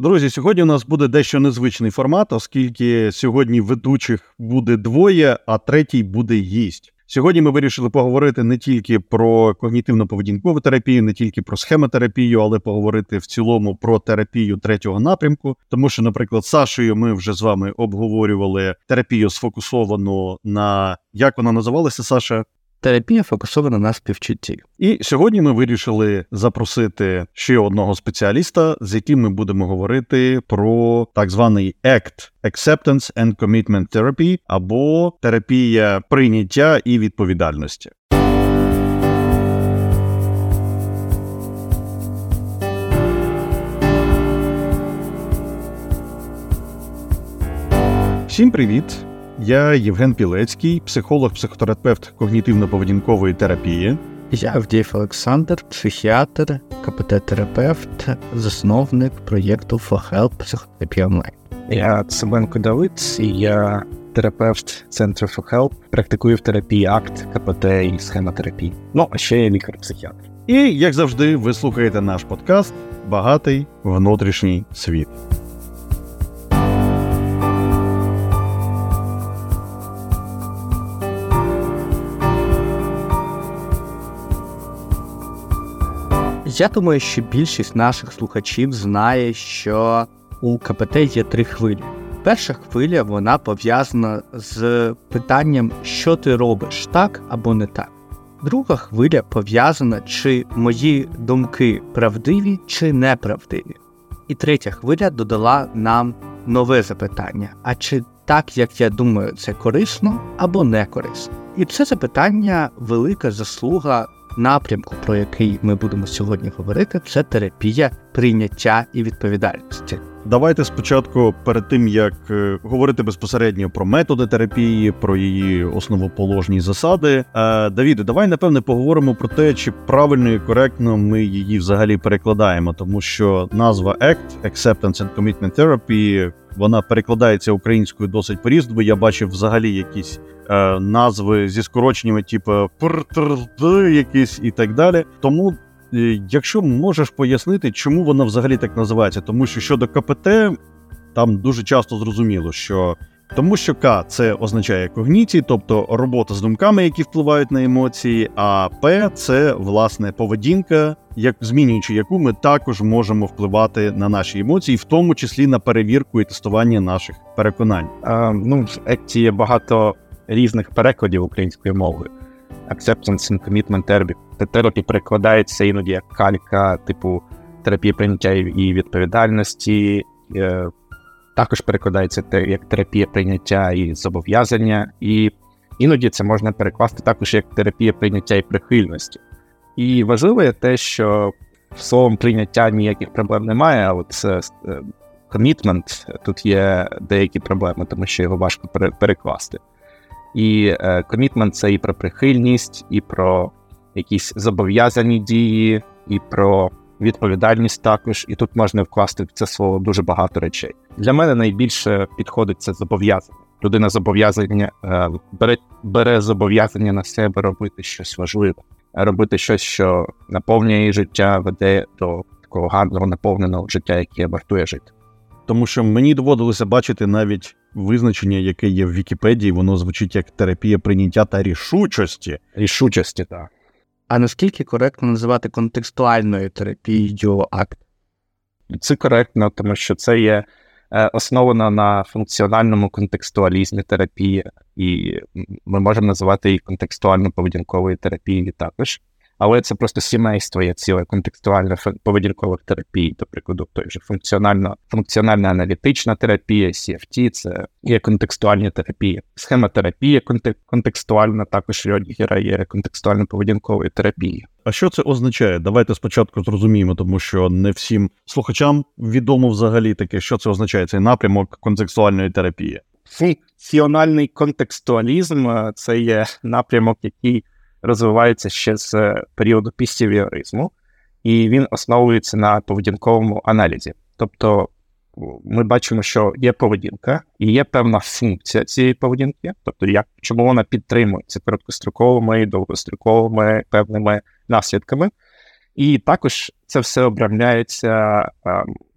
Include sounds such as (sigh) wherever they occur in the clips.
Друзі, сьогодні у нас буде дещо незвичний формат, оскільки сьогодні ведучих буде двоє, а третій буде гість. Сьогодні ми вирішили поговорити не тільки про когнітивно-поведінкову терапію, не тільки про схемотерапію, але поговорити в цілому про терапію третього напрямку. Тому що, наприклад, з Сашею ми вже з вами обговорювали терапію сфокусовану на як вона називалася, Саша? Терапія фокусована на співчутті. І сьогодні ми вирішили запросити ще одного спеціаліста, з яким ми будемо говорити про так званий ACT – Acceptance and Commitment Therapy, або терапія прийняття і відповідальності. Всім привіт! Я Євген Пілецький, психолог, психотерапевт когнітивно-поведінкової терапії. Я Авдіїв Олександр, психіатр, КПТ-терапевт, засновник проєкту For Help психотерапія онлайн. Я Цибенко Давид, і я терапевт Центру For Help, практикую в терапії акт, КПТ і схемотерапії. Ну, а ще я лікар-психіатр. І як завжди, ви слухаєте наш подкаст Багатий внутрішній світ. Я думаю, що більшість наших слухачів знає, що у КПТ є три хвилі. Перша хвиля вона пов'язана з питанням, що ти робиш так або не так. Друга хвиля пов'язана, чи мої думки правдиві чи неправдиві. І третя хвиля додала нам нове запитання: а чи так, як я думаю, це корисно або не корисно? І це запитання велика заслуга напрямку, про який ми будемо сьогодні говорити, це терапія прийняття і відповідальності. Давайте спочатку, перед тим як е, говорити безпосередньо про методи терапії, про її основоположні засади. Е, Давіде, давай напевне поговоримо про те, чи правильно і коректно ми її взагалі перекладаємо, тому що назва ACT – Acceptance and Commitment Therapy, вона перекладається українською досить по-різному. Я бачив взагалі якісь е, назви зі скороченнями, типу ПРТРД якісь і так далі. Тому. Якщо можеш пояснити, чому вона взагалі так називається, тому що щодо КПТ, там дуже часто зрозуміло, що тому що К це означає когніції, тобто робота з думками, які впливають на емоції, а П це власне поведінка, як змінюючи яку ми також можемо впливати на наші емоції, в тому числі на перевірку і тестування наших переконань. А, ну, в Екті є багато різних перекладів українською мовою. Acceptance and Commitment Therapy. Therapy перекладається іноді як калька, типу терапія прийняття і відповідальності. Е, також перекладається як терапія прийняття і зобов'язання, і іноді це можна перекласти також як терапія прийняття і прихильності. І важливо є те, що словом прийняття ніяких проблем немає, а от комітмент тут є деякі проблеми, тому що його важко перекласти. І комітмент це і про прихильність, і про якісь зобов'язані дії, і про відповідальність також. І тут можна вкласти в це слово дуже багато речей. Для мене найбільше підходить це зобов'язання. Людина зобов'язання бере бере зобов'язання на себе робити щось важливе, робити щось, що наповнює її життя, веде до такого гарного наповненого життя, яке вартує жити. Тому що мені доводилося бачити навіть визначення, яке є в Вікіпедії, воно звучить як терапія прийняття та рішучості. Рішучості, так. А наскільки коректно називати контекстуальною терапією акт? Це коректно, тому що це є основана на функціональному контекстуалізмі терапії, і ми можемо називати її контекстуально-поведінковою терапією також. Але це просто сімейство є ціле контекстуальне поведінкових терапій, до прикладу, той же функціонально функціональна аналітична терапія, CFT, це є контекстуальні терапії. Схемотерапія контекстуальна, також Рьодгера є контекстуально поведінковою терапією. А що це означає? Давайте спочатку зрозуміємо, тому що не всім слухачам відомо взагалі таке, що це означає цей напрямок контекстуальної терапії. Функціональний контекстуалізм це є напрямок, який розвивається ще з періоду пістівіоризму, і він основується на поведінковому аналізі. Тобто ми бачимо, що є поведінка і є певна функція цієї поведінки, тобто як чому вона підтримується короткостроковими і довгостроковими певними наслідками. І також це все обрамляється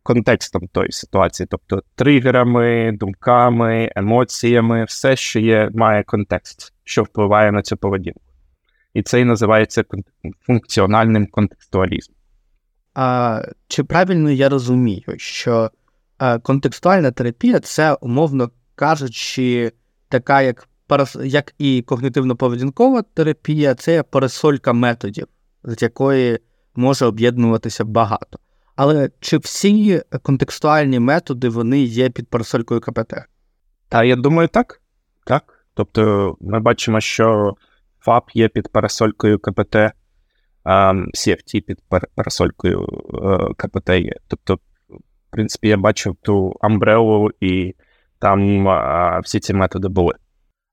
контекстом тої ситуації, тобто тригерами, думками, емоціями, все, що є, має контекст, що впливає на цю поведінку. І це і називається функціональним контекстуалізмом. А, Чи правильно я розумію, що а, контекстуальна терапія це, умовно кажучи, така, як як і когнітивно-поведінкова терапія, це парасолька методів, з якої може об'єднуватися багато. Але чи всі контекстуальні методи вони є під парасолькою КПТ? Та я думаю, так. Так. Тобто ми бачимо, що ФАП є під парасолькою КПТ, CFT під парасолькою е, КПТ є. Тобто, в принципі, я бачив ту амбрелу, і там всі ці методи були.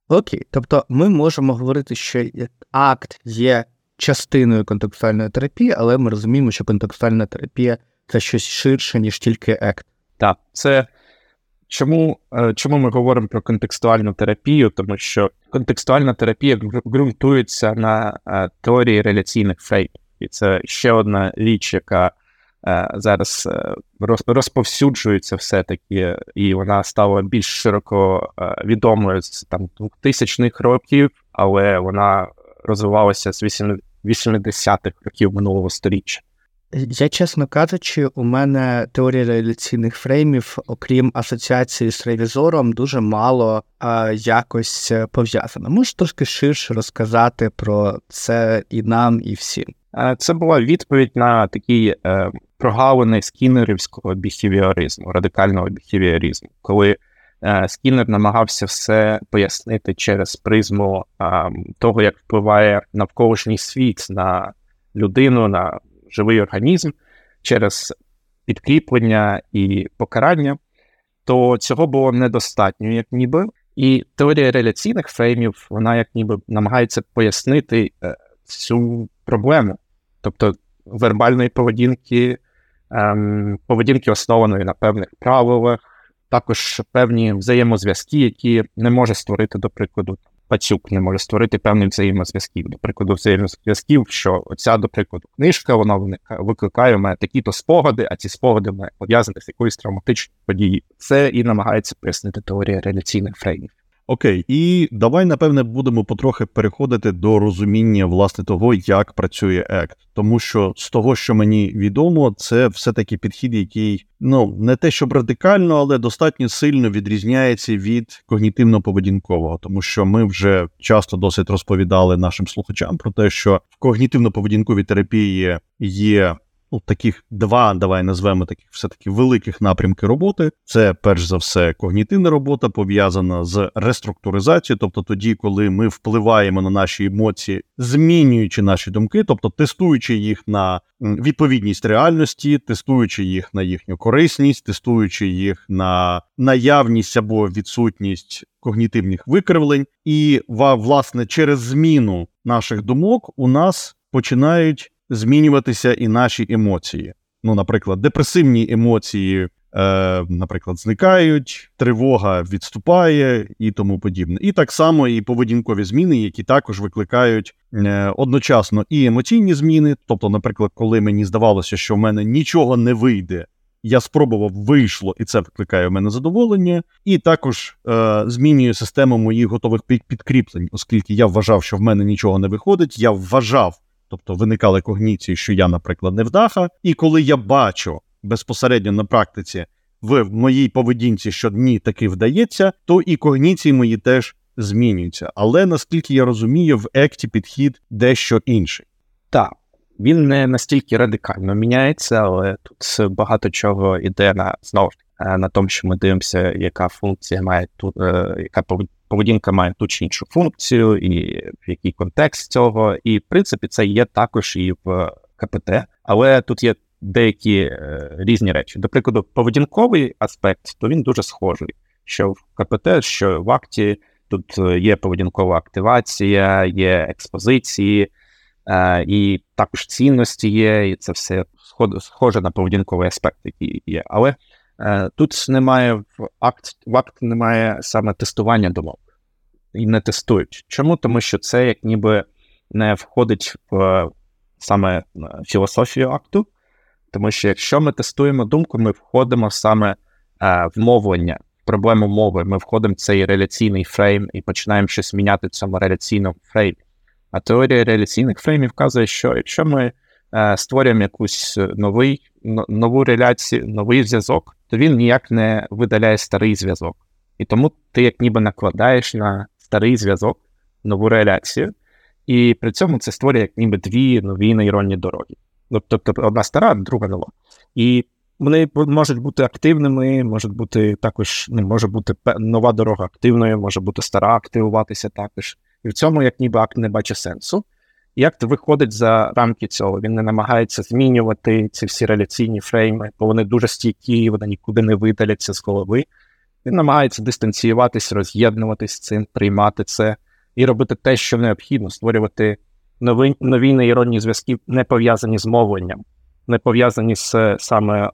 Окей, тобто ми можемо говорити, що акт є частиною контекстуальної терапії, але ми розуміємо, що контекстуальна терапія це щось ширше, ніж тільки акт. Так, це чому е, чому ми говоримо про контекстуальну терапію? Тому що контекстуальна терапія ґрунтується на е, теорії реляційних фреймів. І це ще одна річ, яка е, зараз розповсюджується все-таки, і вона стала більш широко відомою з там 2000-х років, але вона розвивалася з 80-х років минулого століття. Я, чесно кажучи, у мене теорія реляційних фреймів, окрім асоціації з ревізором, дуже мало а, якось е, пов'язана. Можеш трошки ширше розказати про це і нам, і всім. Е, це була відповідь на такі е, прогалини скінерівського біхевіоризму, радикального біхевіоризму, коли е, Скінер намагався все пояснити через призму е, того, як впливає навколишній світ на людину. на живий організм через підкріплення і покарання, то цього було недостатньо, як ніби. І теорія реляційних фреймів, вона як ніби намагається пояснити е, цю проблему, тобто вербальної поведінки, ем, поведінки, основаної на певних правилах, також певні взаємозв'язки, які не може створити, до прикладу, пацюк не може створити певних взаємозв'язків. До прикладу, взаємозв'язків, що оця, до прикладу, книжка вона викликає в мене такі-то спогади, а ці спогади мене пов'язані з якоюсь травматичною подією. Це і намагається пояснити теорія реляційних фреймів. Окей, і давай, напевне, будемо потрохи переходити до розуміння власне того, як працює ЕКТ. Тому що з того, що мені відомо, це все-таки підхід, який ну не те, щоб радикально, але достатньо сильно відрізняється від когнітивно-поведінкового, тому що ми вже часто досить розповідали нашим слухачам про те, що в когнітивно-поведінковій терапії є ну, таких два, давай назвемо таких все-таки великих напрямки роботи. Це перш за все когнітивна робота, пов'язана з реструктуризацією, тобто тоді, коли ми впливаємо на наші емоції, змінюючи наші думки, тобто тестуючи їх на відповідність реальності, тестуючи їх на їхню корисність, тестуючи їх на наявність або відсутність когнітивних викривлень, і власне через зміну наших думок у нас починають змінюватися і наші емоції. Ну, наприклад, депресивні емоції, е, наприклад, зникають, тривога відступає і тому подібне. І так само і поведінкові зміни, які також викликають е, одночасно і емоційні зміни. Тобто, наприклад, коли мені здавалося, що в мене нічого не вийде. Я спробував, вийшло, і це викликає в мене задоволення, і також е, змінює систему моїх готових підкріплень, оскільки я вважав, що в мене нічого не виходить. Я вважав, Тобто виникали когніції, що я, наприклад, не вдаха. І коли я бачу безпосередньо на практиці в моїй поведінці, що ні, таки вдається, то і когніції мої теж змінюються. Але наскільки я розумію, в екті підхід дещо інший. Так, він не настільки радикально міняється, але тут багато чого йде на знову ж е, на тому, що ми дивимося, яка функція має тут, е, яка поведінка має ту чи іншу функцію, і в який контекст цього. І в принципі це є також і в КПТ, але тут є деякі е, різні речі. До прикладу, поведінковий аспект, то він дуже схожий. Що в КПТ, що в акті тут е, є поведінкова активація, є експозиції, е, і також цінності є, і це все схоже на поведінковий аспект, який є. Але Е, тут немає в акт в акт немає саме тестування думок. І не тестують. Чому? Тому що це як ніби не входить в саме філософію акту, Тому що якщо ми тестуємо думку, ми входимо саме е, в мовлення, в проблему мови. Ми входимо в цей реляційний фрейм і починаємо щось міняти в цьому реляційному фреймі. А теорія реляційних фреймів вказує, що якщо ми е, створюємо якусь новий, нову реляцію, новий зв'язок, то він ніяк не видаляє старий зв'язок. І тому ти як ніби накладаєш на старий зв'язок нову реляцію, і при цьому це створює як ніби дві нові нейронні дороги. Ну, тобто одна стара, друга нова. І вони можуть бути активними, можуть бути також, ну, може бути нова дорога активною, може бути стара активуватися також. І в цьому як ніби акт не бачить сенсу. Акт виходить за рамки цього. Він не намагається змінювати ці всі реляційні фрейми, бо вони дуже стійкі, вони нікуди не видаляться з голови. Він намагається дистанціюватись, роз'єднуватись з цим, приймати це і робити те, що необхідно, створювати нові нові нейронні зв'язки, не пов'язані з мовленням, не пов'язані з саме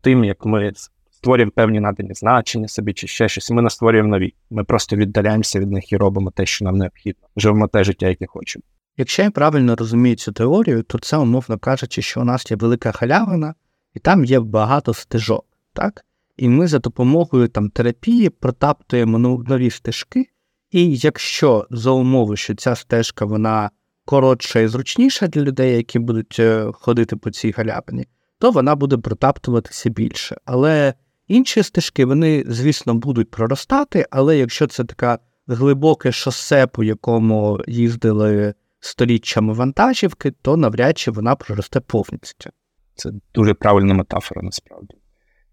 тим, як ми створюємо певні надані значення собі чи ще щось. Ми не створюємо нові. Ми просто віддаляємося від них і робимо те, що нам необхідно. Живемо те життя, яке хочемо. Якщо я правильно розумію цю теорію, то це умовно кажучи, що у нас є велика халявина, і там є багато стежок, так? І ми за допомогою там терапії протаптуємо нові стежки. І якщо за умови, що ця стежка вона коротша і зручніша для людей, які будуть е, ходити по цій галявині, то вона буде протаптуватися більше. Але інші стежки, вони, звісно, будуть проростати, але якщо це така глибоке шосе, по якому їздили сторіччями вантажівки, то навряд чи вона проросте повністю. Це дуже правильна метафора насправді.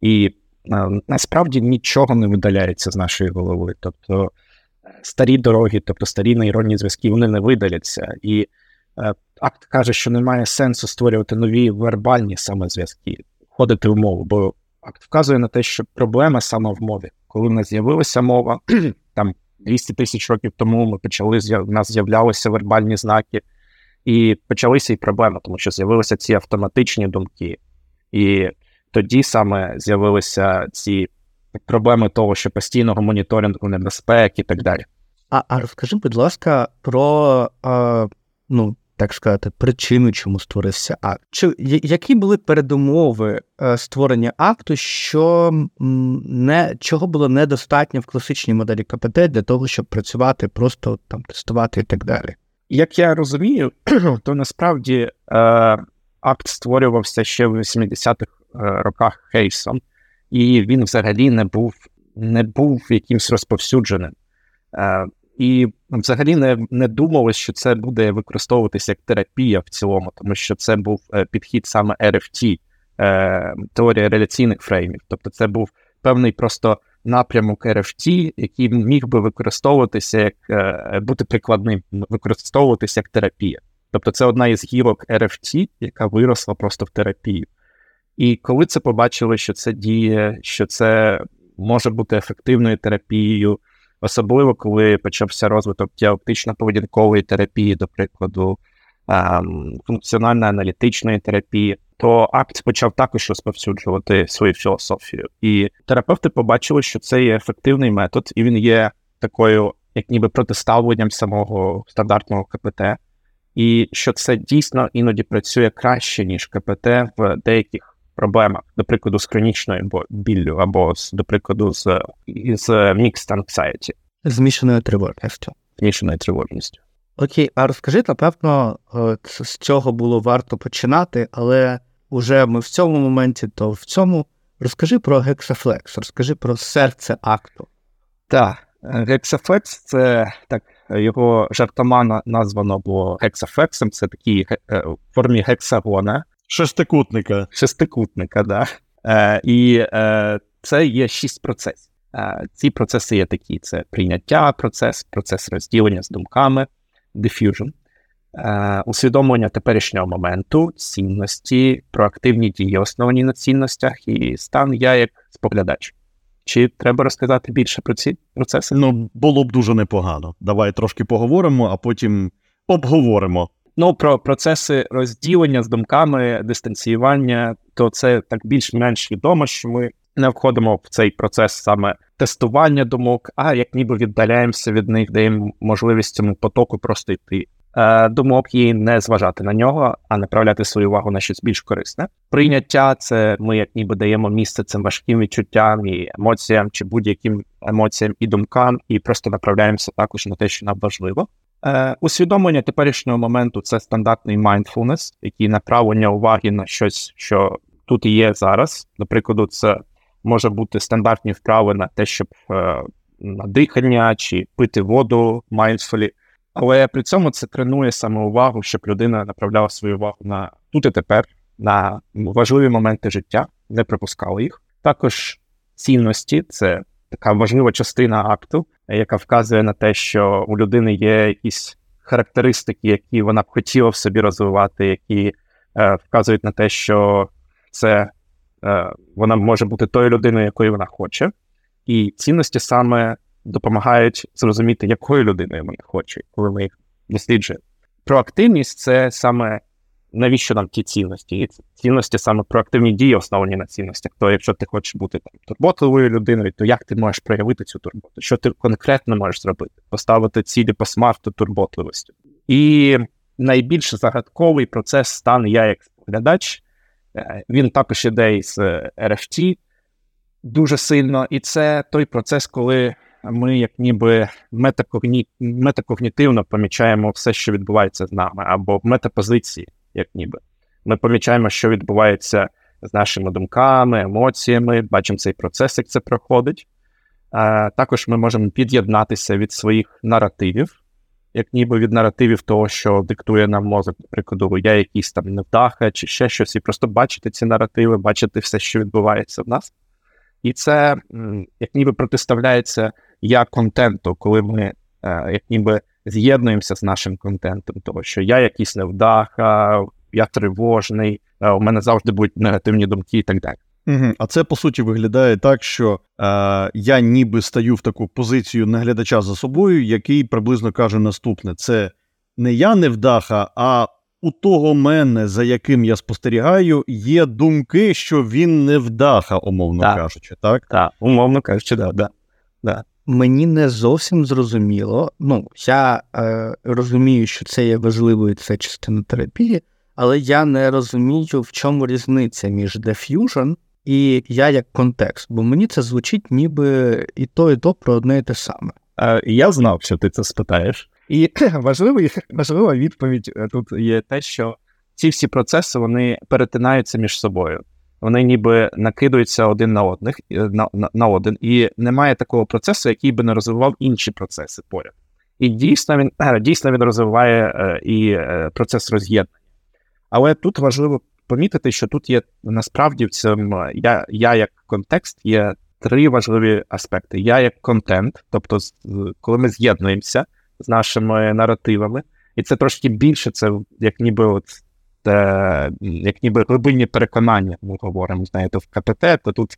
І насправді нічого не видаляється з нашої голови. Тобто старі дороги, тобто старі нейронні зв'язки, вони не видаляться. І е, акт каже, що немає сенсу створювати нові вербальні саме зв'язки, входити в мову, бо акт вказує на те, що проблема саме в мові. Коли в нас з'явилася мова, (clears throat) там 200 тисяч років тому ми почали в нас з'являлися вербальні знаки, і почалися і проблеми, тому що з'явилися ці автоматичні думки. І тоді саме з'явилися ці проблеми того, що постійного моніторингу небезпек і так далі. А а розкажи, будь ласка, про а, ну, так сказати, причину, чому створився акт. Чи які були передумови е, створення акту, що не чого було недостатньо в класичній моделі КПТ для того, щоб працювати, просто там тестувати і так далі? Як я розумію, (clears throat) то насправді е, акт створювався ще в 80-х е, роках Хейсом і він взагалі не був не був якимсь розповсюдженим. Е, І взагалі не не думали, що це буде використовуватися як терапія в цілому, тому що це був е, підхід саме RFT, е, теорія реляційних фреймів. Тобто, це був певний просто напрямок RFT, який міг би використовуватися як е, бути прикладним, використовуватися як терапія. Тобто, це одна із гілок RFT, яка виросла просто в терапію. І коли це побачили, що це діє, що це може бути ефективною терапією, особливо коли почався розвиток діалектично-поведінкової терапії, до прикладу, функціонально-аналітичної терапії, то акт почав також розповсюджувати свою філософію. І терапевти побачили, що це є ефективний метод, і він є такою, як ніби протиставленням самого стандартного КПТ. І що це дійсно іноді працює краще, ніж КПТ в деяких проблемах, до прикладу, з хронічною біллю, або до прикладу, з з mixed anxiety. Змішаною тривожністю. Змішаною тривожністю. Окей, а розкажи, напевно, з цього було варто починати, але вже ми в цьому моменті, то в цьому розкажи про гексафлекс, розкажи про серце акту. Так, гексафлекс це так, його жартома названо було гексафлексом, це такий е, в формі гексагона, Шестикутника. Шестикутника, да. Е, І е, це є шість процесів. Е, Ці процеси є такі: це прийняття процес, процес розділення з думками, diffusion, е, усвідомлення теперішнього моменту, цінності, проактивні дії, основані на цінностях, і стан я як споглядач. Чи треба розказати більше про ці процеси? Ну, було б дуже непогано. Давай трошки поговоримо, а потім обговоримо. Ну, про процеси розділення з думками, дистанціювання, то це так більш-менш відомо, що ми не входимо в цей процес саме тестування думок, а як ніби віддаляємося від них, даємо можливість цьому потоку просто йти. е, думок і не зважати на нього, а направляти свою увагу на щось більш корисне. Прийняття це ми як ніби даємо місце цим важким відчуттям і емоціям чи будь-яким емоціям і думкам, і просто направляємося також на те, що нам важливо. Е, Усвідомлення теперішнього моменту це стандартний mindfulness, який направлення уваги на щось, що тут і є зараз. Наприклад, це може бути стандартні вправи на те, щоб е, на дихання чи пити воду mindfully. Але при цьому це тренує саме увагу, щоб людина направляла свою увагу на тут і тепер, на важливі моменти життя, не пропускала їх. Також цінності це така важлива частина акту, яка вказує на те, що у людини є якісь характеристики, які вона б хотіла в собі розвивати, які е, вказують на те, що це е, вона може бути тою людиною, якою вона хоче, і цінності саме допомагають зрозуміти, якою людиною вона хоче, коли ми їх досліджуємо. Проактивність це саме навіщо нам ті цінності? І цінності саме проактивні дії, основані на цінностях. То якщо ти хочеш бути там турботливою людиною, то як ти можеш проявити цю турботу? Що ти конкретно можеш зробити? Поставити цілі по смарту турботливості. І найбільш загадковий процес стане я як споглядач. Е, він також іде із RFT дуже сильно, і це той процес, коли ми, як ніби метакогні... метакогнітивно помічаємо все, що відбувається з нами, або метапозиції, як ніби. Ми помічаємо, що відбувається з нашими думками, емоціями, бачимо цей процес, як це проходить. А, Також ми можемо під'єднатися від своїх наративів, як ніби від наративів того, що диктує нам мозок, наприклад, я якийсь там невдаха чи ще щось, і просто бачити ці наративи, бачити все, що відбувається в нас. І це як ніби протиставляється я контенту, коли ми е, як ніби з'єднуємося з нашим контентом, того що я якийсь невдаха, я тривожний, е, у мене завжди будуть негативні думки і так далі. Угу. А це по суті виглядає так, що е, я ніби стаю в таку позицію наглядача за собою, який приблизно каже наступне: це не я невдаха, а у того мене, за яким я спостерігаю, є думки, що він невдаха, умовно так. кажучи, так? Так, умовно кажучи, да, да. да. Мені не зовсім зрозуміло. Ну, я е, розумію, що це є важливою це частина терапії, але я не розумію, в чому різниця між diffusion і я як контекст, бо мені це звучить ніби і то, і то про одне і те саме. Е, Я знав, що ти це спитаєш. І (clears throat) важливий, важлива відповідь е, тут є те, що ці всі процеси вони перетинаються між собою. Вони ніби накидуються один на одних е, на, на, на один, і немає такого процесу, який би не розвивав інші процеси поряд. І дійсно він дійсно він розвиває е, і е, процес роз'єднання. Але тут важливо помітити, що тут є насправді в цьому я, я як контекст є три важливі аспекти. Я як контент, тобто, коли ми з'єднуємося з нашими наративами, і це трошки більше, це як ніби от те, як ніби глибинні переконання, ми говоримо, знаєте, в КПТ, то тут.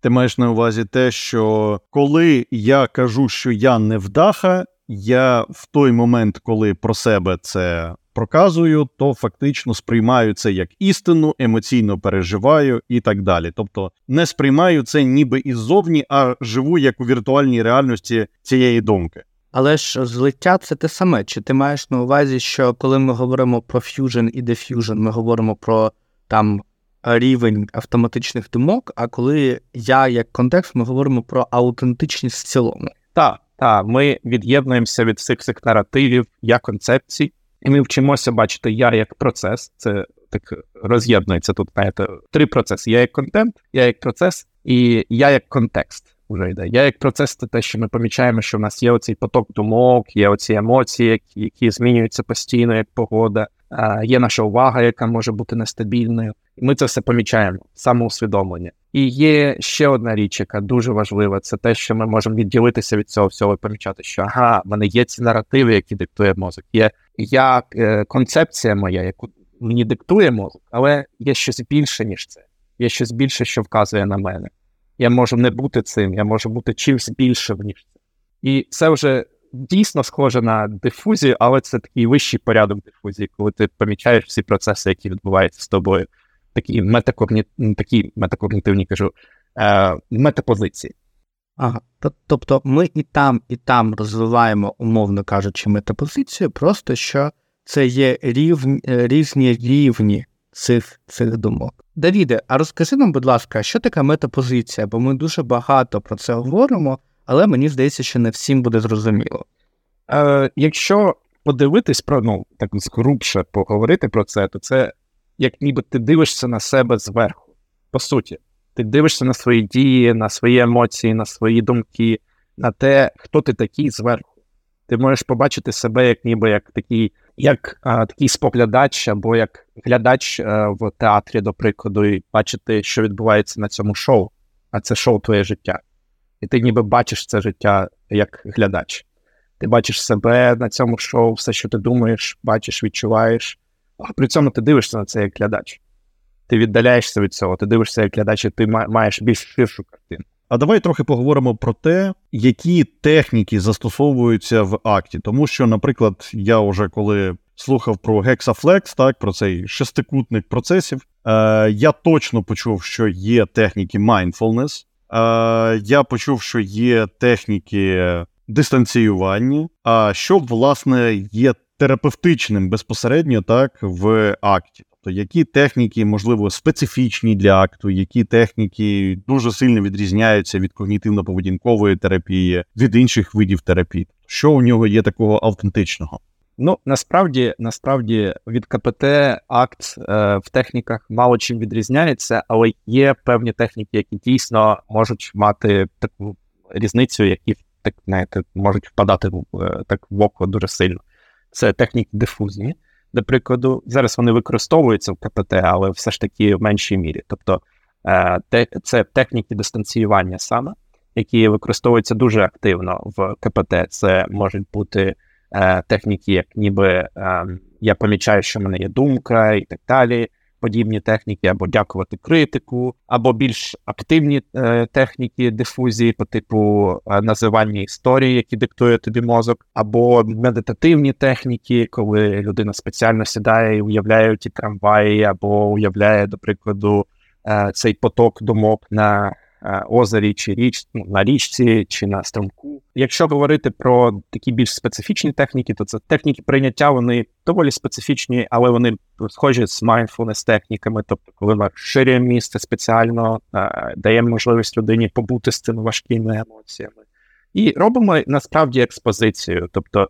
Ти маєш на увазі те, що коли я кажу, що я не вдаха, я в той момент, коли про себе це проказую, то фактично сприймаю це як істину, емоційно переживаю і так далі. Тобто не сприймаю це ніби іззовні, а живу як у віртуальній реальності цієї думки. Але ж злиття це те саме. Чи ти маєш на увазі, що коли ми говоримо про fusion і defusion, ми говоримо про там рівень автоматичних думок, а коли я як контекст, ми говоримо про аутентичність в цілому? Так, так, ми від'єднуємося від всіх цих наративів, я концепцій, і ми вчимося бачити я як процес. Це так роз'єднується тут. знаєте, три процеси: я як контент, я як процес, і я як контекст вже йде. Я як процес, це те, що ми помічаємо, що в нас є оцей поток думок, є оці емоції, які, змінюються постійно, як погода, є наша увага, яка може бути нестабільною. Ми це все помічаємо, самоусвідомлення. І є ще одна річ, яка дуже важлива, це те, що ми можемо відділитися від цього всього і помічати, що ага, в мене є ці наративи, які диктує мозок. Є я е, концепція моя, яку мені диктує мозок, але є щось більше, ніж це. Є щось більше, що вказує на мене. Я можу не бути цим, я можу бути чимось більшим, ніж це. І це вже дійсно схоже на дифузію, але це такий вищий порядок дифузії, коли ти помічаєш всі процеси, які відбуваються з тобою, такі метакогні... такі метакогнітивні кажу, е, метапозиції. Ага, тобто ми і там, і там розвиваємо, умовно кажучи, метапозицію, просто що це є рівні, різні рівні цих цих думок. Давіде, а розкажи нам, будь ласка, що таке метапозиція? Бо ми дуже багато про це говоримо, але мені здається, що не всім буде зрозуміло. Е, Якщо подивитись про ну так згрубше поговорити про це, то це як ніби ти дивишся на себе зверху. По суті, ти дивишся на свої дії, на свої емоції, на свої думки, на те, хто ти такий зверху. Ти можеш побачити себе як ніби як такий, як а, такий споглядач або як глядач а, в театрі, до прикладу, і бачити, що відбувається на цьому шоу, а це шоу твоє життя. І ти ніби бачиш це життя як глядач. Ти бачиш себе на цьому шоу, все, що ти думаєш, бачиш, відчуваєш, а при цьому ти дивишся на це як глядач. Ти віддаляєшся від цього, ти дивишся як глядач, і ти маєш більш ширшу картину. А давай трохи поговоримо про те, які техніки застосовуються в акті. Тому що, наприклад, я вже коли слухав про Hexaflex, так, про цей шестикутник процесів, е, я точно почув, що є техніки mindfulness, е, я почув, що є техніки дистанціювання, а що, власне, є терапевтичним безпосередньо так в акті. Тобто, які техніки, можливо, специфічні для акту, які техніки дуже сильно відрізняються від когнітивно-поведінкової терапії, від інших видів терапії. Що у нього є такого автентичного? Ну насправді, насправді від КПТ акт е, в техніках мало чим відрізняється, але є певні техніки, які дійсно можуть мати таку різницю, які так знаєте, можуть впадати в е, так в око дуже сильно. Це техніки дифузії до прикладу, зараз вони використовуються в КПТ, але все ж таки в меншій мірі. Тобто е, це техніки дистанціювання саме, які використовуються дуже активно в КПТ. Це можуть бути е, техніки, як ніби ем, я помічаю, що в мене є думка і так далі подібні техніки, або дякувати критику, або більш активні е, техніки дифузії по типу е, називання історії, які диктує тобі мозок, або медитативні техніки, коли людина спеціально сідає і уявляє ті трамваї, або уявляє, до прикладу, е, цей поток думок на озері чи річ ну, на річці чи на струмку. Якщо говорити про такі більш специфічні техніки, то це техніки прийняття, вони доволі специфічні, але вони схожі з mindfulness техніками, тобто, коли ми розширюємо місце спеціально, е, даємо можливість людині побути з цими важкими емоціями, і робимо насправді експозицію. тобто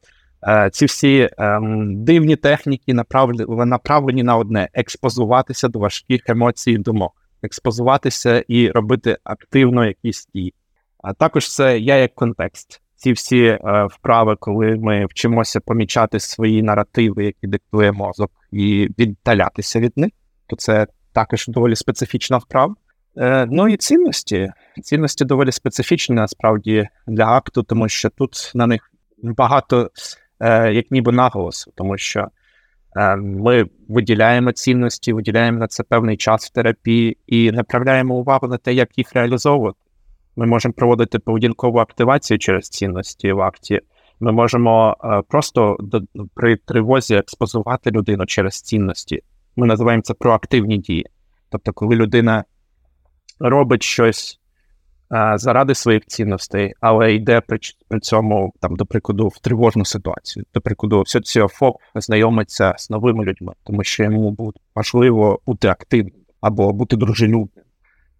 е, ці всі ем, дивні техніки направлені, направлені на одне експозуватися до важких емоцій і думок експозуватися і робити активно якісь дії. А також це я як контекст. Ці всі е, вправи, коли ми вчимося помічати свої наративи, які диктує мозок, і віддалятися від них, то це також доволі специфічна вправа. Е, ну і цінності. Цінності доволі специфічні насправді для акту, тому що тут на них багато е, як ніби наголосу, тому що ми виділяємо цінності, виділяємо на це певний час в терапії і направляємо увагу на те, як їх реалізовувати. Ми можемо проводити поведінкову активацію через цінності в акті. Ми можемо е, просто при тривозі експозувати людину через цінності. Ми називаємо це проактивні дії. Тобто, коли людина робить щось заради своїх цінностей, але йде при, при цьому, там, до прикладу, в тривожну ситуацію. До прикладу, соціофоб знайомиться з новими людьми, тому що йому буде важливо бути активним або бути дружелюбним.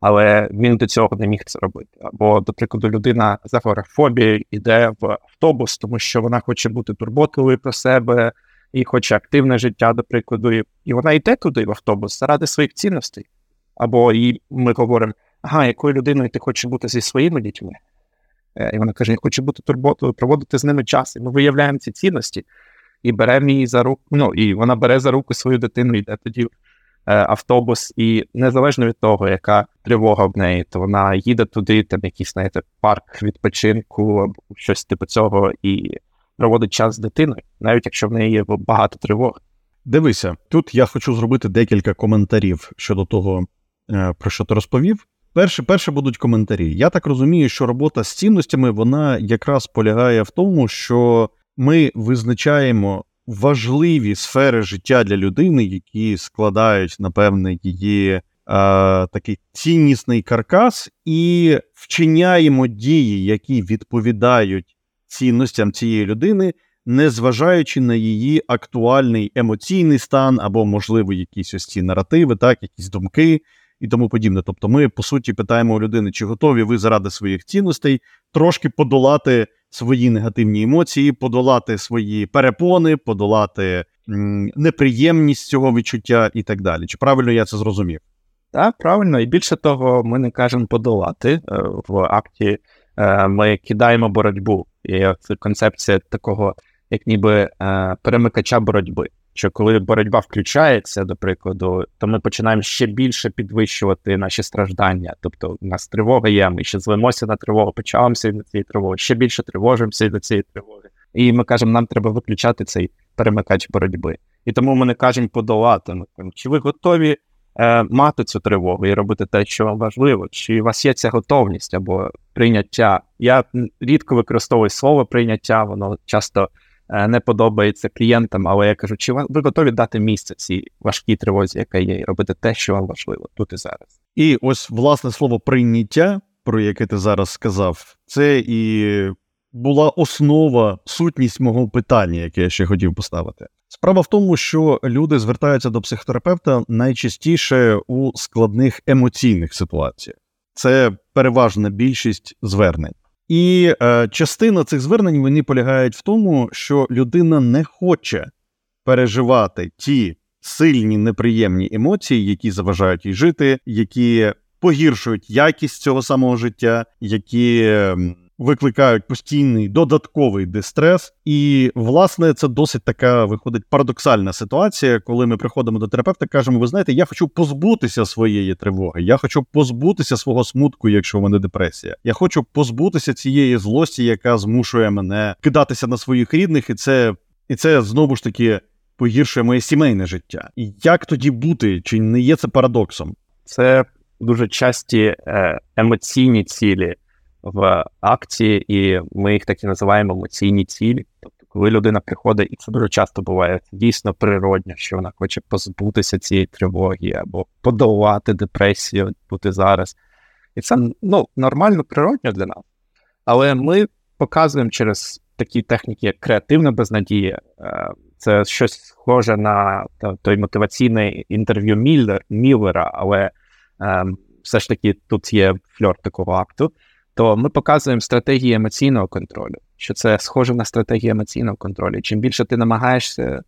Але він до цього не міг це робити. Або, до прикладу, людина з агорафобією йде в автобус, тому що вона хоче бути турботливою про себе і хоче активне життя, до прикладу, і вона йде туди в автобус заради своїх цінностей. Або і ми говоримо, ага, якою людиною ти хочеш бути зі своїми дітьми. Е, і вона каже: Я хочу бути турботою, проводити з ними час. І ми виявляємо ці цінності і беремо її за руку. Ну, і вона бере за руку свою дитину, йде тоді е, автобус, і незалежно від того, яка тривога в неї, то вона їде туди, там якийсь знаєте, парк відпочинку або щось типу цього, і проводить час з дитиною, навіть якщо в неї є багато тривог. Дивися, тут я хочу зробити декілька коментарів щодо того, е, про що ти розповів. Перше, перше будуть коментарі. Я так розумію, що робота з цінностями вона якраз полягає в тому, що ми визначаємо важливі сфери життя для людини, які складають, напевне, її е, такий ціннісний каркас, і вчиняємо дії, які відповідають цінностям цієї людини незважаючи на її актуальний емоційний стан або, можливо, якісь ось ці наративи, так, якісь думки і тому подібне. Тобто, ми по суті питаємо у людини, чи готові ви заради своїх цінностей трошки подолати свої негативні емоції, подолати свої перепони, подолати м, неприємність цього відчуття і так далі. Чи правильно я це зрозумів? Так, правильно, і більше того, ми не кажемо подолати е, в акті. е, Ми кидаємо боротьбу. І це концепція такого, як ніби е, перемикача боротьби. Що коли боротьба включається, до прикладу, то ми починаємо ще більше підвищувати наші страждання. Тобто, у нас тривога є, ми ще злимося на тривогу, почаємося від цієї тривоги, ще більше тривожимося до цієї тривоги. І ми кажемо, нам треба виключати цей перемикач боротьби. І тому ми не кажемо подолати. Ми чи ви готові е, мати цю тривогу і робити те, що вам важливо, чи у вас є ця готовність або прийняття. Я рідко використовую слово прийняття, воно часто не подобається клієнтам, але я кажу, чи ви готові дати місце цій важкій тривозі, яка є, і робити те, що вам важливо тут і зараз. І ось власне слово прийняття, про яке ти зараз сказав, це і була основа, сутність мого питання, яке я ще хотів поставити. Справа в тому, що люди звертаються до психотерапевта найчастіше у складних емоційних ситуаціях. Це переважна більшість звернень. І е, частина цих звернень вони полягають в тому, що людина не хоче переживати ті сильні неприємні емоції, які заважають їй жити, які погіршують якість цього самого життя, які викликають постійний додатковий дистрес. І, власне, це досить така виходить парадоксальна ситуація, коли ми приходимо до терапевта, кажемо: ви знаєте, я хочу позбутися своєї тривоги, я хочу позбутися свого смутку, якщо в мене депресія. Я хочу позбутися цієї злості, яка змушує мене кидатися на своїх рідних, і це, і це знову ж таки. Погіршує моє сімейне життя. І як тоді бути? Чи не є це парадоксом? Це дуже часті е, емоційні цілі в акції, і ми їх так і називаємо емоційні цілі. Тобто, коли людина приходить, і це дуже часто буває, дійсно природньо, що вона хоче позбутися цієї тривоги або подолати депресію, бути зараз. І це ну, нормально, природньо для нас. Але ми показуємо через такі техніки, як креативна безнадія. е, Це щось схоже на той мотиваційне інтерв'ю Міллера, але ем, все ж таки тут є фльор такого акту. То ми показуємо стратегії емоційного контролю, що це схоже на стратегію емоційного контролю. Чим більше ти намагаєшся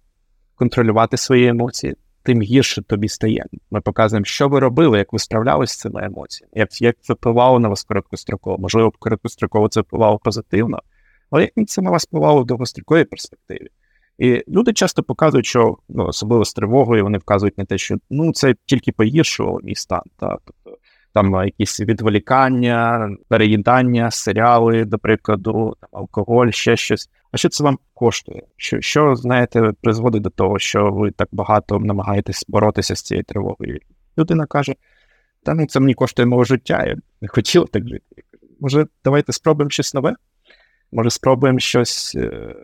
контролювати свої емоції, тим гірше тобі стає. Ми показуємо, що ви робили, як ви справлялися з цими емоціями, як, як це впливало на вас короткостроково. Можливо, короткостроково це впливало позитивно, але як це на вас впливало в довгостроковій перспективі. І люди часто показують, що ну, особливо з тривогою, вони вказують на те, що ну це тільки погіршувало мій стан. Та, тобто там якісь відволікання, переїдання, серіали, до прикладу, алкоголь, ще щось. А що це вам коштує? Що, що знаєте, призводить до того, що ви так багато намагаєтесь боротися з цією тривогою? Людина каже: та ну це мені коштує мого життя, я не хотіла так жити. Може, давайте спробуємо щось нове? Може, спробуємо щось е,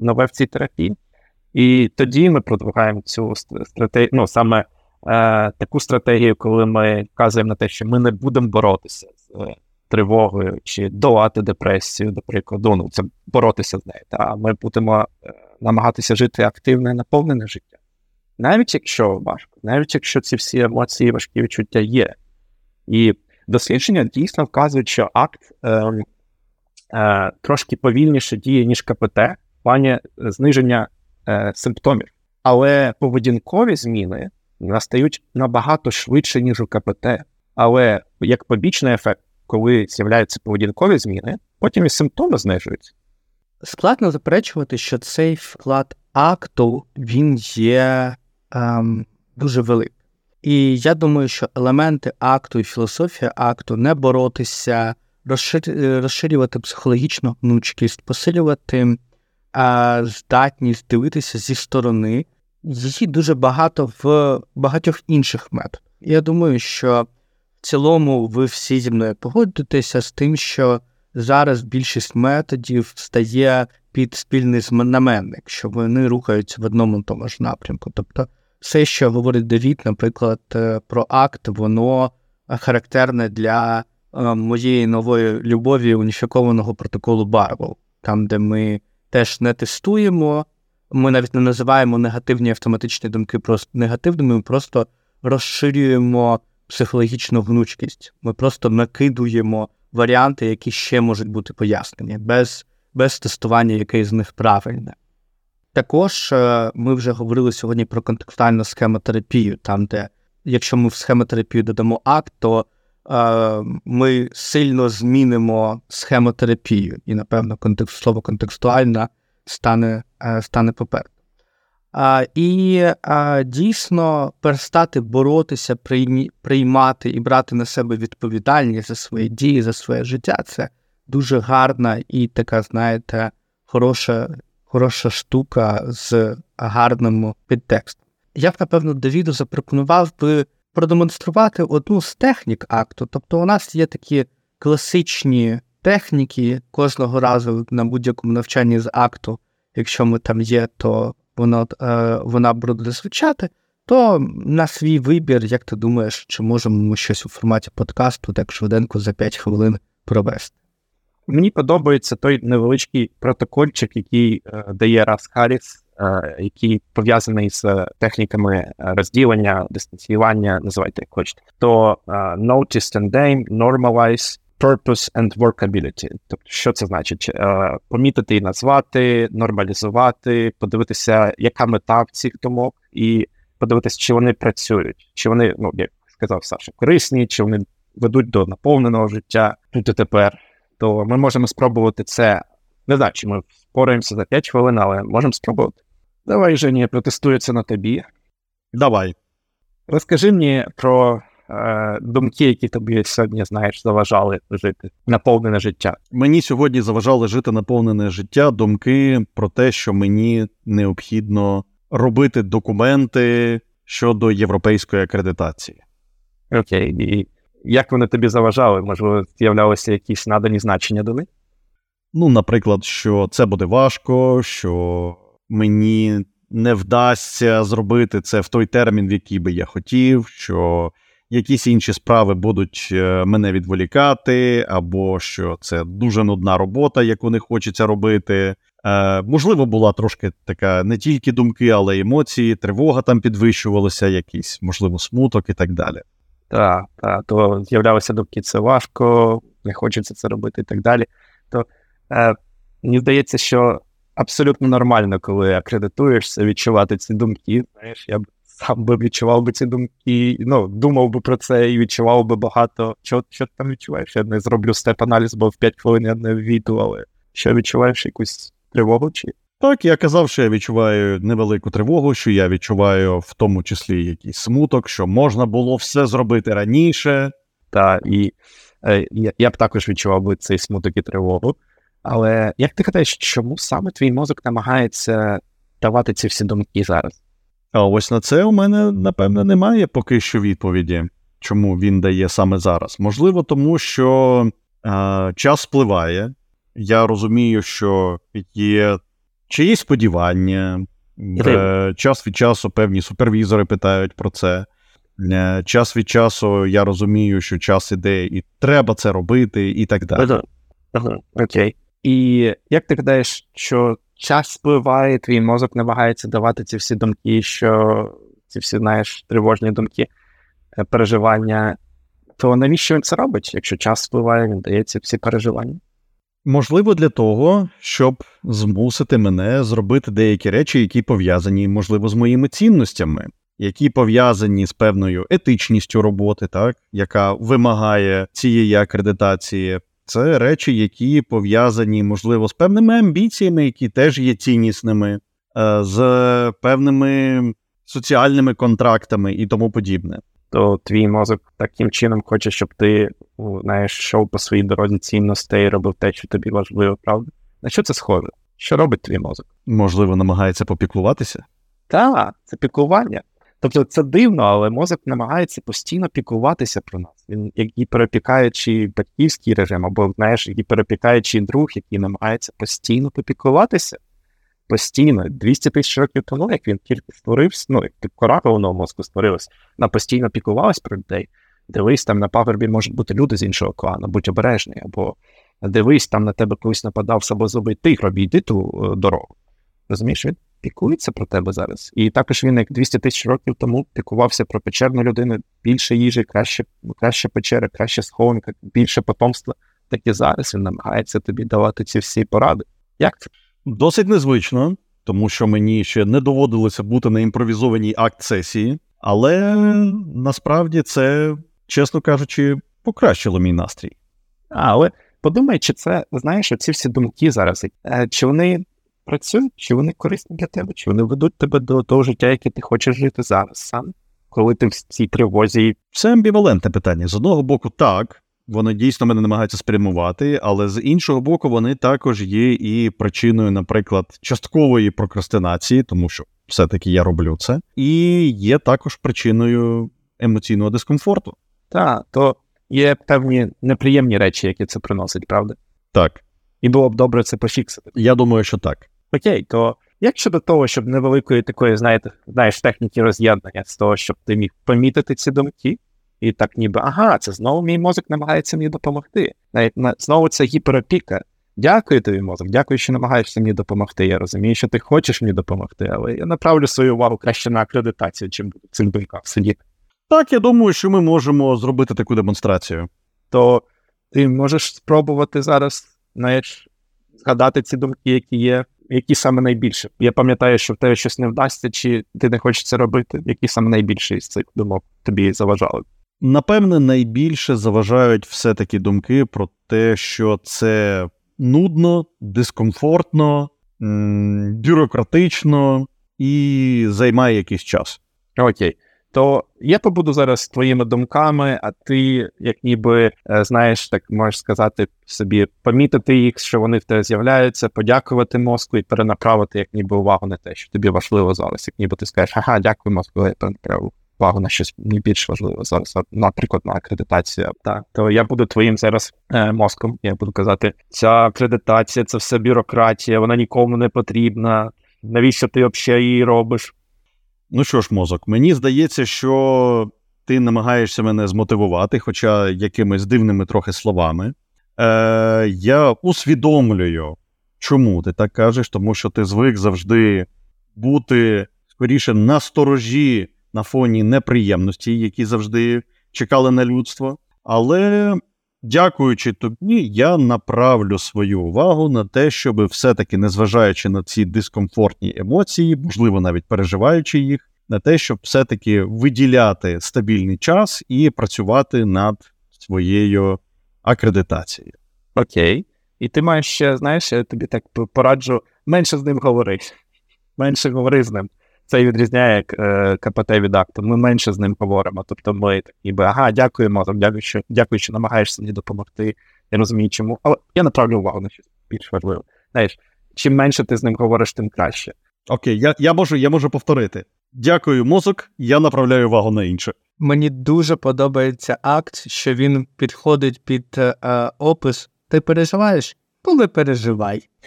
нове в цій терапії? І тоді ми продвигаємо цю стратегію, ну саме е, таку стратегію, коли ми вказуємо на те, що ми не будемо боротися з е, тривогою чи долати депресію, до прикладу, ну це боротися з нею. Та ми будемо е, намагатися жити активне, наповнене життя. Навіть якщо важко, навіть якщо ці всі емоції, важкі відчуття є. І дослідження дійсно вказують, що акт е, е, трошки повільніше діє, ніж КПТ, в плані зниження е, симптомів. Але поведінкові зміни настають набагато швидше, ніж у КПТ. Але як побічний ефект, коли з'являються поведінкові зміни, потім і симптоми знижуються. Складно заперечувати, що цей вклад акту він є ем, дуже великий. І я думаю, що елементи акту і філософія акту не боротися, розширювати психологічну гнучкість, посилювати е, здатність дивитися зі сторони. Її дуже багато в багатьох інших методах. Я думаю, що в цілому ви всі зі мною погодитеся з тим, що зараз більшість методів стає під спільний знаменник, що вони рухаються в одному тому ж напрямку. Тобто, все, що говорить Давід, наприклад, е, про акт, воно характерне для е, моєї нової любові уніфікованого протоколу Барвел, там, де ми теж не тестуємо. Ми навіть не називаємо негативні автоматичні думки просто негативними, ми просто розширюємо психологічну гнучкість. Ми просто накидуємо варіанти, які ще можуть бути пояснені, без, без тестування, який з них правильне. Також е, ми вже говорили сьогодні про контекстуальну схемотерапію, там, де якщо ми в схемотерапію додамо акт, то е, ми сильно змінимо схемотерапію, і, напевно, контекст, слово контекстуальна стане е, стане попереду. А, І а, дійсно перестати боротися, приймати і брати на себе відповідальність за свої дії, за своє життя це дуже гарна і така, знаєте, хороша хороша штука з гарним підтекстом. Я б, напевно, Давіду запропонував би продемонструвати одну з технік акту. Тобто, у нас є такі класичні техніки кожного разу на будь-якому навчанні з акту, якщо ми там є, то вона, е, вона буде звучати. То на свій вибір, як ти думаєш, чи можемо ми щось у форматі подкасту так швиденько за 5 хвилин провести? Мені подобається той невеличкий протокольчик, який е, дає Рас Харріс, е, який пов'язаний з техніками розділення, дистанціювання, називайте як хочете. То е, Notice and Aim, Normalize, Purpose and Workability. Тобто, що це значить? Е, помітити і назвати, нормалізувати, подивитися, яка мета в цих думок, і подивитися, чи вони працюють, чи вони, ну як сказав Саша, корисні, чи вони ведуть до наповненого життя тут і тепер то ми можемо спробувати це. Не знаю, чи ми впораємося за 5 хвилин, але можемо спробувати. Давай, Жені, протестую це на тобі. Давай. Розкажи мені про е, думки, які тобі сьогодні, знаєш, заважали жити, наповнене життя. Мені сьогодні заважали жити наповнене життя думки про те, що мені необхідно робити документи щодо європейської акредитації. Окей, і як вони тобі заважали? Можливо, з'являлися якісь надані значення до них? Ну, наприклад, що це буде важко, що мені не вдасться зробити це в той термін, в який би я хотів, що якісь інші справи будуть е, мене відволікати, або що це дуже нудна робота, яку не хочеться робити. Е, Можливо, була трошки така не тільки думки, але й емоції, тривога там підвищувалася, якийсь, можливо, смуток і так далі. Так, так, то з'являлися думки, це важко, не хочеться це робити і так далі. То е, мені здається, що абсолютно нормально, коли акредитуєшся, відчувати ці думки. Знаєш, я б сам би відчував би ці думки, ну, думав би про це і відчував би багато. Що що ти там відчуваєш? Я не зроблю степ-аналіз, бо в 5 хвилин я не війду, але що відчуваєш якусь тривогу? чи так, я казав, що я відчуваю невелику тривогу, що я відчуваю в тому числі якийсь смуток, що можна було все зробити раніше. Та і е, я, я б також відчував би цей смуток і тривогу. Але як ти гадаєш, чому саме твій мозок намагається давати ці всі думки зараз? А ось на це у мене, напевне, немає поки що відповіді, чому він дає саме зараз. Можливо, тому що е, час спливає. Я розумію, що є чиї сподівання. Е, час від часу певні супервізори питають про це. Е, час від часу я розумію, що час іде, і треба це робити, і так далі. Окей. І як ти гадаєш, що час спливає, твій мозок намагається давати ці всі думки, що ці всі, знаєш, тривожні думки, е, переживання, то навіщо він це робить? Якщо час спливає, він дає ці всі переживання? Можливо, для того, щоб змусити мене зробити деякі речі, які пов'язані, можливо, з моїми цінностями, які пов'язані з певною етичністю роботи, так, яка вимагає цієї акредитації. Це речі, які пов'язані, можливо, з певними амбіціями, які теж є ціннісними, е, з певними соціальними контрактами і тому подібне то твій мозок таким чином хоче, щоб ти знаєш, йшов по своїй дорозі цінностей, робив те, що тобі важливо, правда? На що це схоже? Що робить твій мозок? Можливо, намагається попіклуватися? Так, це піклування. Тобто це дивно, але мозок намагається постійно піклуватися про нас. Він як гіперопікаючий батьківський режим, або знаєш, гіперопікаючий друг, який намагається постійно попіклуватися постійно 200 тисяч років тому, як він тільки створився, ну як кора головного мозку створилась, вона постійно піклувалась про людей. Дивись, там на пагорбі можуть бути люди з іншого клану, будь обережний, або дивись, там на тебе колись нападав саблезубий тигр, обійди ту е, дорогу. Розумієш, він пікується про тебе зараз. І також він, як 200 тисяч років тому, пікувався про печерну людину, більше їжі, краще, краще печери, краще схованка, більше потомства. Так і зараз він намагається тобі давати ці всі поради. Як це? Досить незвично, тому що мені ще не доводилося бути на імпровізованій акт сесії, але насправді це, чесно кажучи, покращило мій настрій. А, але подумай, чи це, знаєш, оці всі думки зараз, е, чи вони працюють, чи вони корисні для тебе, чи вони ведуть тебе до того життя, яке ти хочеш жити зараз сам, коли ти в цій тривозі. Це амбівалентне питання. З одного боку, так, вони дійсно мене намагаються спрямувати, але з іншого боку, вони також є і причиною, наприклад, часткової прокрастинації, тому що все-таки я роблю це, і є також причиною емоційного дискомфорту. Так, то є певні неприємні речі, які це приносить, правда? Так, І було б добре це пофіксити. я думаю, що так. Окей, то як щодо того, щоб невеликої такої, знаєте, знаєш, техніки роз'єднання з того, щоб ти міг помітити ці думки, і так ніби ага, це знову мій мозок намагається мені допомогти. Навіть на знову це гіперопіка. Дякую тобі, мозок, дякую, що намагаєшся мені допомогти. Я розумію, що ти хочеш мені допомогти, але я направлю свою увагу краще на акредитацію, чим буду в цих сидіти. Так, я думаю, що ми можемо зробити таку демонстрацію. То ти можеш спробувати зараз, знаєш, згадати ці думки, які є, які саме найбільше. Я пам'ятаю, що в тебе щось не вдасться, чи ти не хочеш це робити, які саме найбільше із цих думок тобі заважали. Напевне, найбільше заважають все-таки думки про те, що це нудно, дискомфортно, бюрократично і займає якийсь час. Окей. То я побуду зараз твоїми думками, а ти, як ніби, е, знаєш, так можеш сказати собі, помітити їх, що вони в тебе з'являються, подякувати мозку і перенаправити як ніби увагу на те, що тобі важливо зараз. Як ніби ти скажеш, ага, дякую мозку, я перенаправив увагу на щось не більш важливе зараз, наприклад, на акредитацію. Так, то я буду твоїм зараз е, мозком. Я буду казати, ця акредитація, це все бюрократія, вона нікому не потрібна. Навіщо ти взагалі її робиш? Ну що ж, мозок, мені здається, що ти намагаєшся мене змотивувати, хоча якимись дивними трохи словами. Е, я усвідомлюю, чому ти так кажеш, тому що ти звик завжди бути скоріше на сторожі на фоні неприємності, які завжди чекали на людство. Але дякуючи тобі, я направлю свою увагу на те, щоб все-таки, незважаючи на ці дискомфортні емоції, можливо, навіть переживаючи їх, на те, щоб все-таки виділяти стабільний час і працювати над своєю акредитацією. Окей. І ти маєш ще, знаєш, я тобі так пораджу менше з ним говори. Менше говори з ним. Це і відрізняє е, КПТ від акту. Ми менше з ним говоримо. Тобто ми так ніби, ага, дякуємо, там, дякую, що, дякую, що намагаєшся мені допомогти. Я розумію, чому. Але я направлю увагу на щось більш важливе. Знаєш, чим менше ти з ним говориш, тим краще. Окей, я, я, можу, я можу повторити. Дякую, мозок, я направляю увагу на інше. Мені дуже подобається акт, що він підходить під е, опис. Ти переживаєш? Ну, не переживай. (laughs)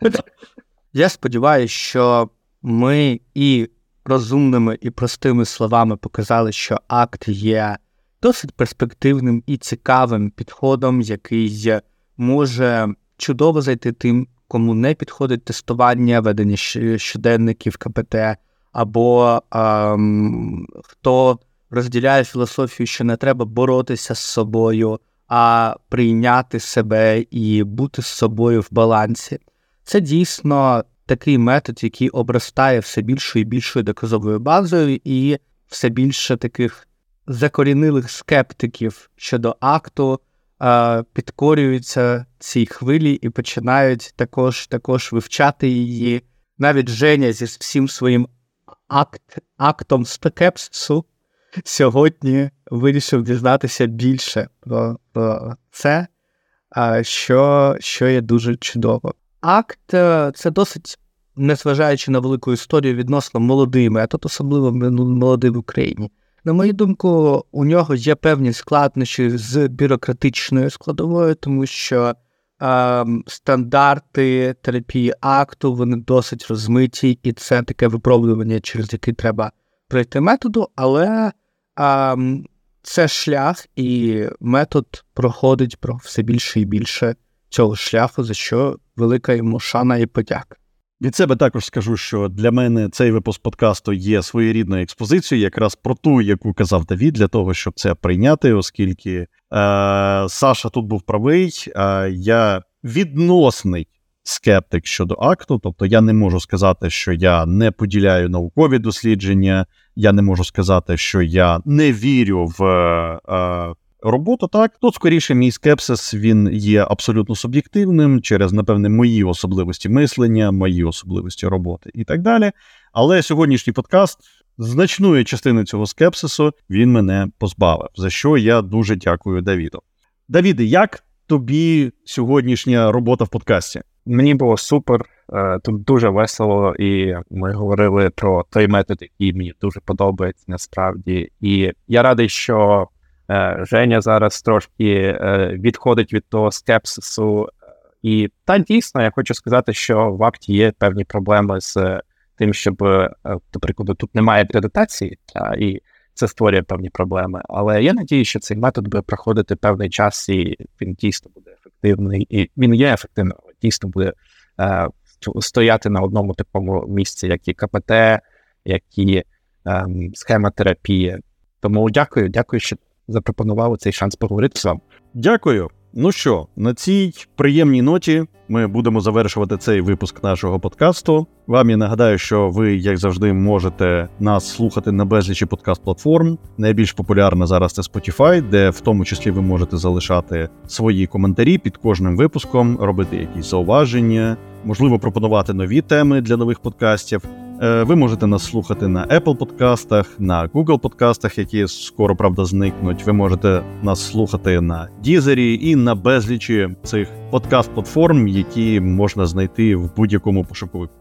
(laughs) Я сподіваюся, що ми і розумними, і простими словами показали, що акт є досить перспективним і цікавим підходом, який може чудово зайти тим, кому не підходить тестування, ведення щоденників КПТ, або ем, хто розділяє філософію, що не треба боротися з собою, а прийняти себе і бути з собою в балансі. Це дійсно такий метод, який обростає все більшою і більшою доказовою базою, і все більше таких закорінилих скептиків щодо акту е, підкорюються цій хвилі і починають також також вивчати її. Навіть Женя зі всім своїм акт, актом скепсису сьогодні вирішив дізнатися більше про, про це, що, що є дуже чудово. Акт е, це досить, незважаючи на велику історію, відносно молодий метод, особливо молодий в Україні. На мою думку, у нього є певні складнощі з бюрократичною складовою, тому що е, стандарти терапії акту вони досить розмиті, і це таке випробування, через яке треба пройти методу. Але е, Це шлях, і метод проходить про все більше і більше цього шляху, за що велика йому шана і подяка. Від себе також скажу, що для мене цей випуск подкасту є своєрідною експозицією, якраз про ту, яку казав Давід, для того, щоб це прийняти, оскільки е, Саша тут був правий, е, я відносний скептик щодо акту, тобто я не можу сказати, що я не поділяю наукові дослідження, я не можу сказати, що я не вірю в. Е, роботу, так тут скоріше мій скепсис він є абсолютно суб'єктивним через, напевне, мої особливості мислення, мої особливості роботи і так далі. Але сьогоднішній подкаст значної частини цього скепсису він мене позбавив, за що я дуже дякую Давіду. Давіде, як тобі сьогоднішня робота в подкасті? Мені було супер, е, тут дуже весело, і ми говорили про той метод, який мені дуже подобається насправді. І я радий, що Женя зараз трошки е, відходить від того скепсису. І та дійсно, я хочу сказати, що в акті є певні проблеми з тим, щоб, е, до прикладу, тут немає акредитації, і це створює певні проблеми. Але я надію, що цей метод буде проходити певний час, і він дійсно буде ефективний. І він є ефективним, дійсно буде стояти на одному такому місці, як і КПТ, як і ем, схема терапії. Тому дякую, дякую, що запропонували цей шанс поговорити з вами. Дякую. Ну що, на цій приємній ноті ми будемо завершувати цей випуск нашого подкасту. Вам я нагадаю, що ви, як завжди, можете нас слухати на безлічі подкаст-платформ. Найбільш популярна зараз це Spotify, де в тому числі ви можете залишати свої коментарі під кожним випуском, робити якісь зауваження, можливо, пропонувати нові теми для нових подкастів. Е, ви можете нас слухати на Apple подкастах, на Google подкастах, які скоро правда зникнуть. Ви можете нас слухати на Дізері і на безлічі цих подкаст-платформ, які можна знайти в будь-якому пошуковику.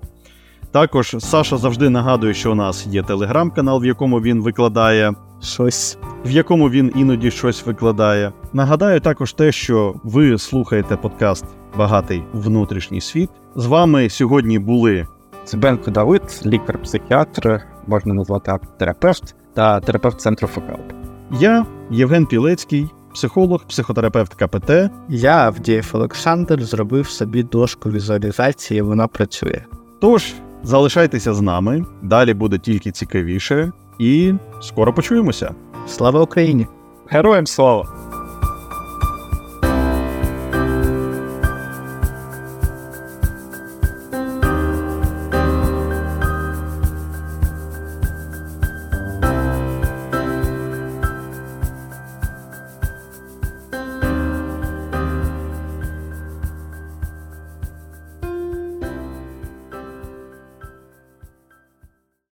Також Саша завжди нагадує, що у нас є телеграм-канал, в якому він викладає щось, в якому він іноді щось викладає. Нагадаю також те, що ви слухаєте подкаст Багатий внутрішній світ. З вами сьогодні були Цибенко Давид, лікар-психіатр, можна назвати терапевт та терапевт центру ФКЛ. Я Євген Пілецький, психолог, психотерапевт КПТ. Я Авдієв Олександр зробив собі дошку візуалізації, вона працює. Тож залишайтеся з нами, далі буде тільки цікавіше, і скоро почуємося. Слава Україні! Героям слава!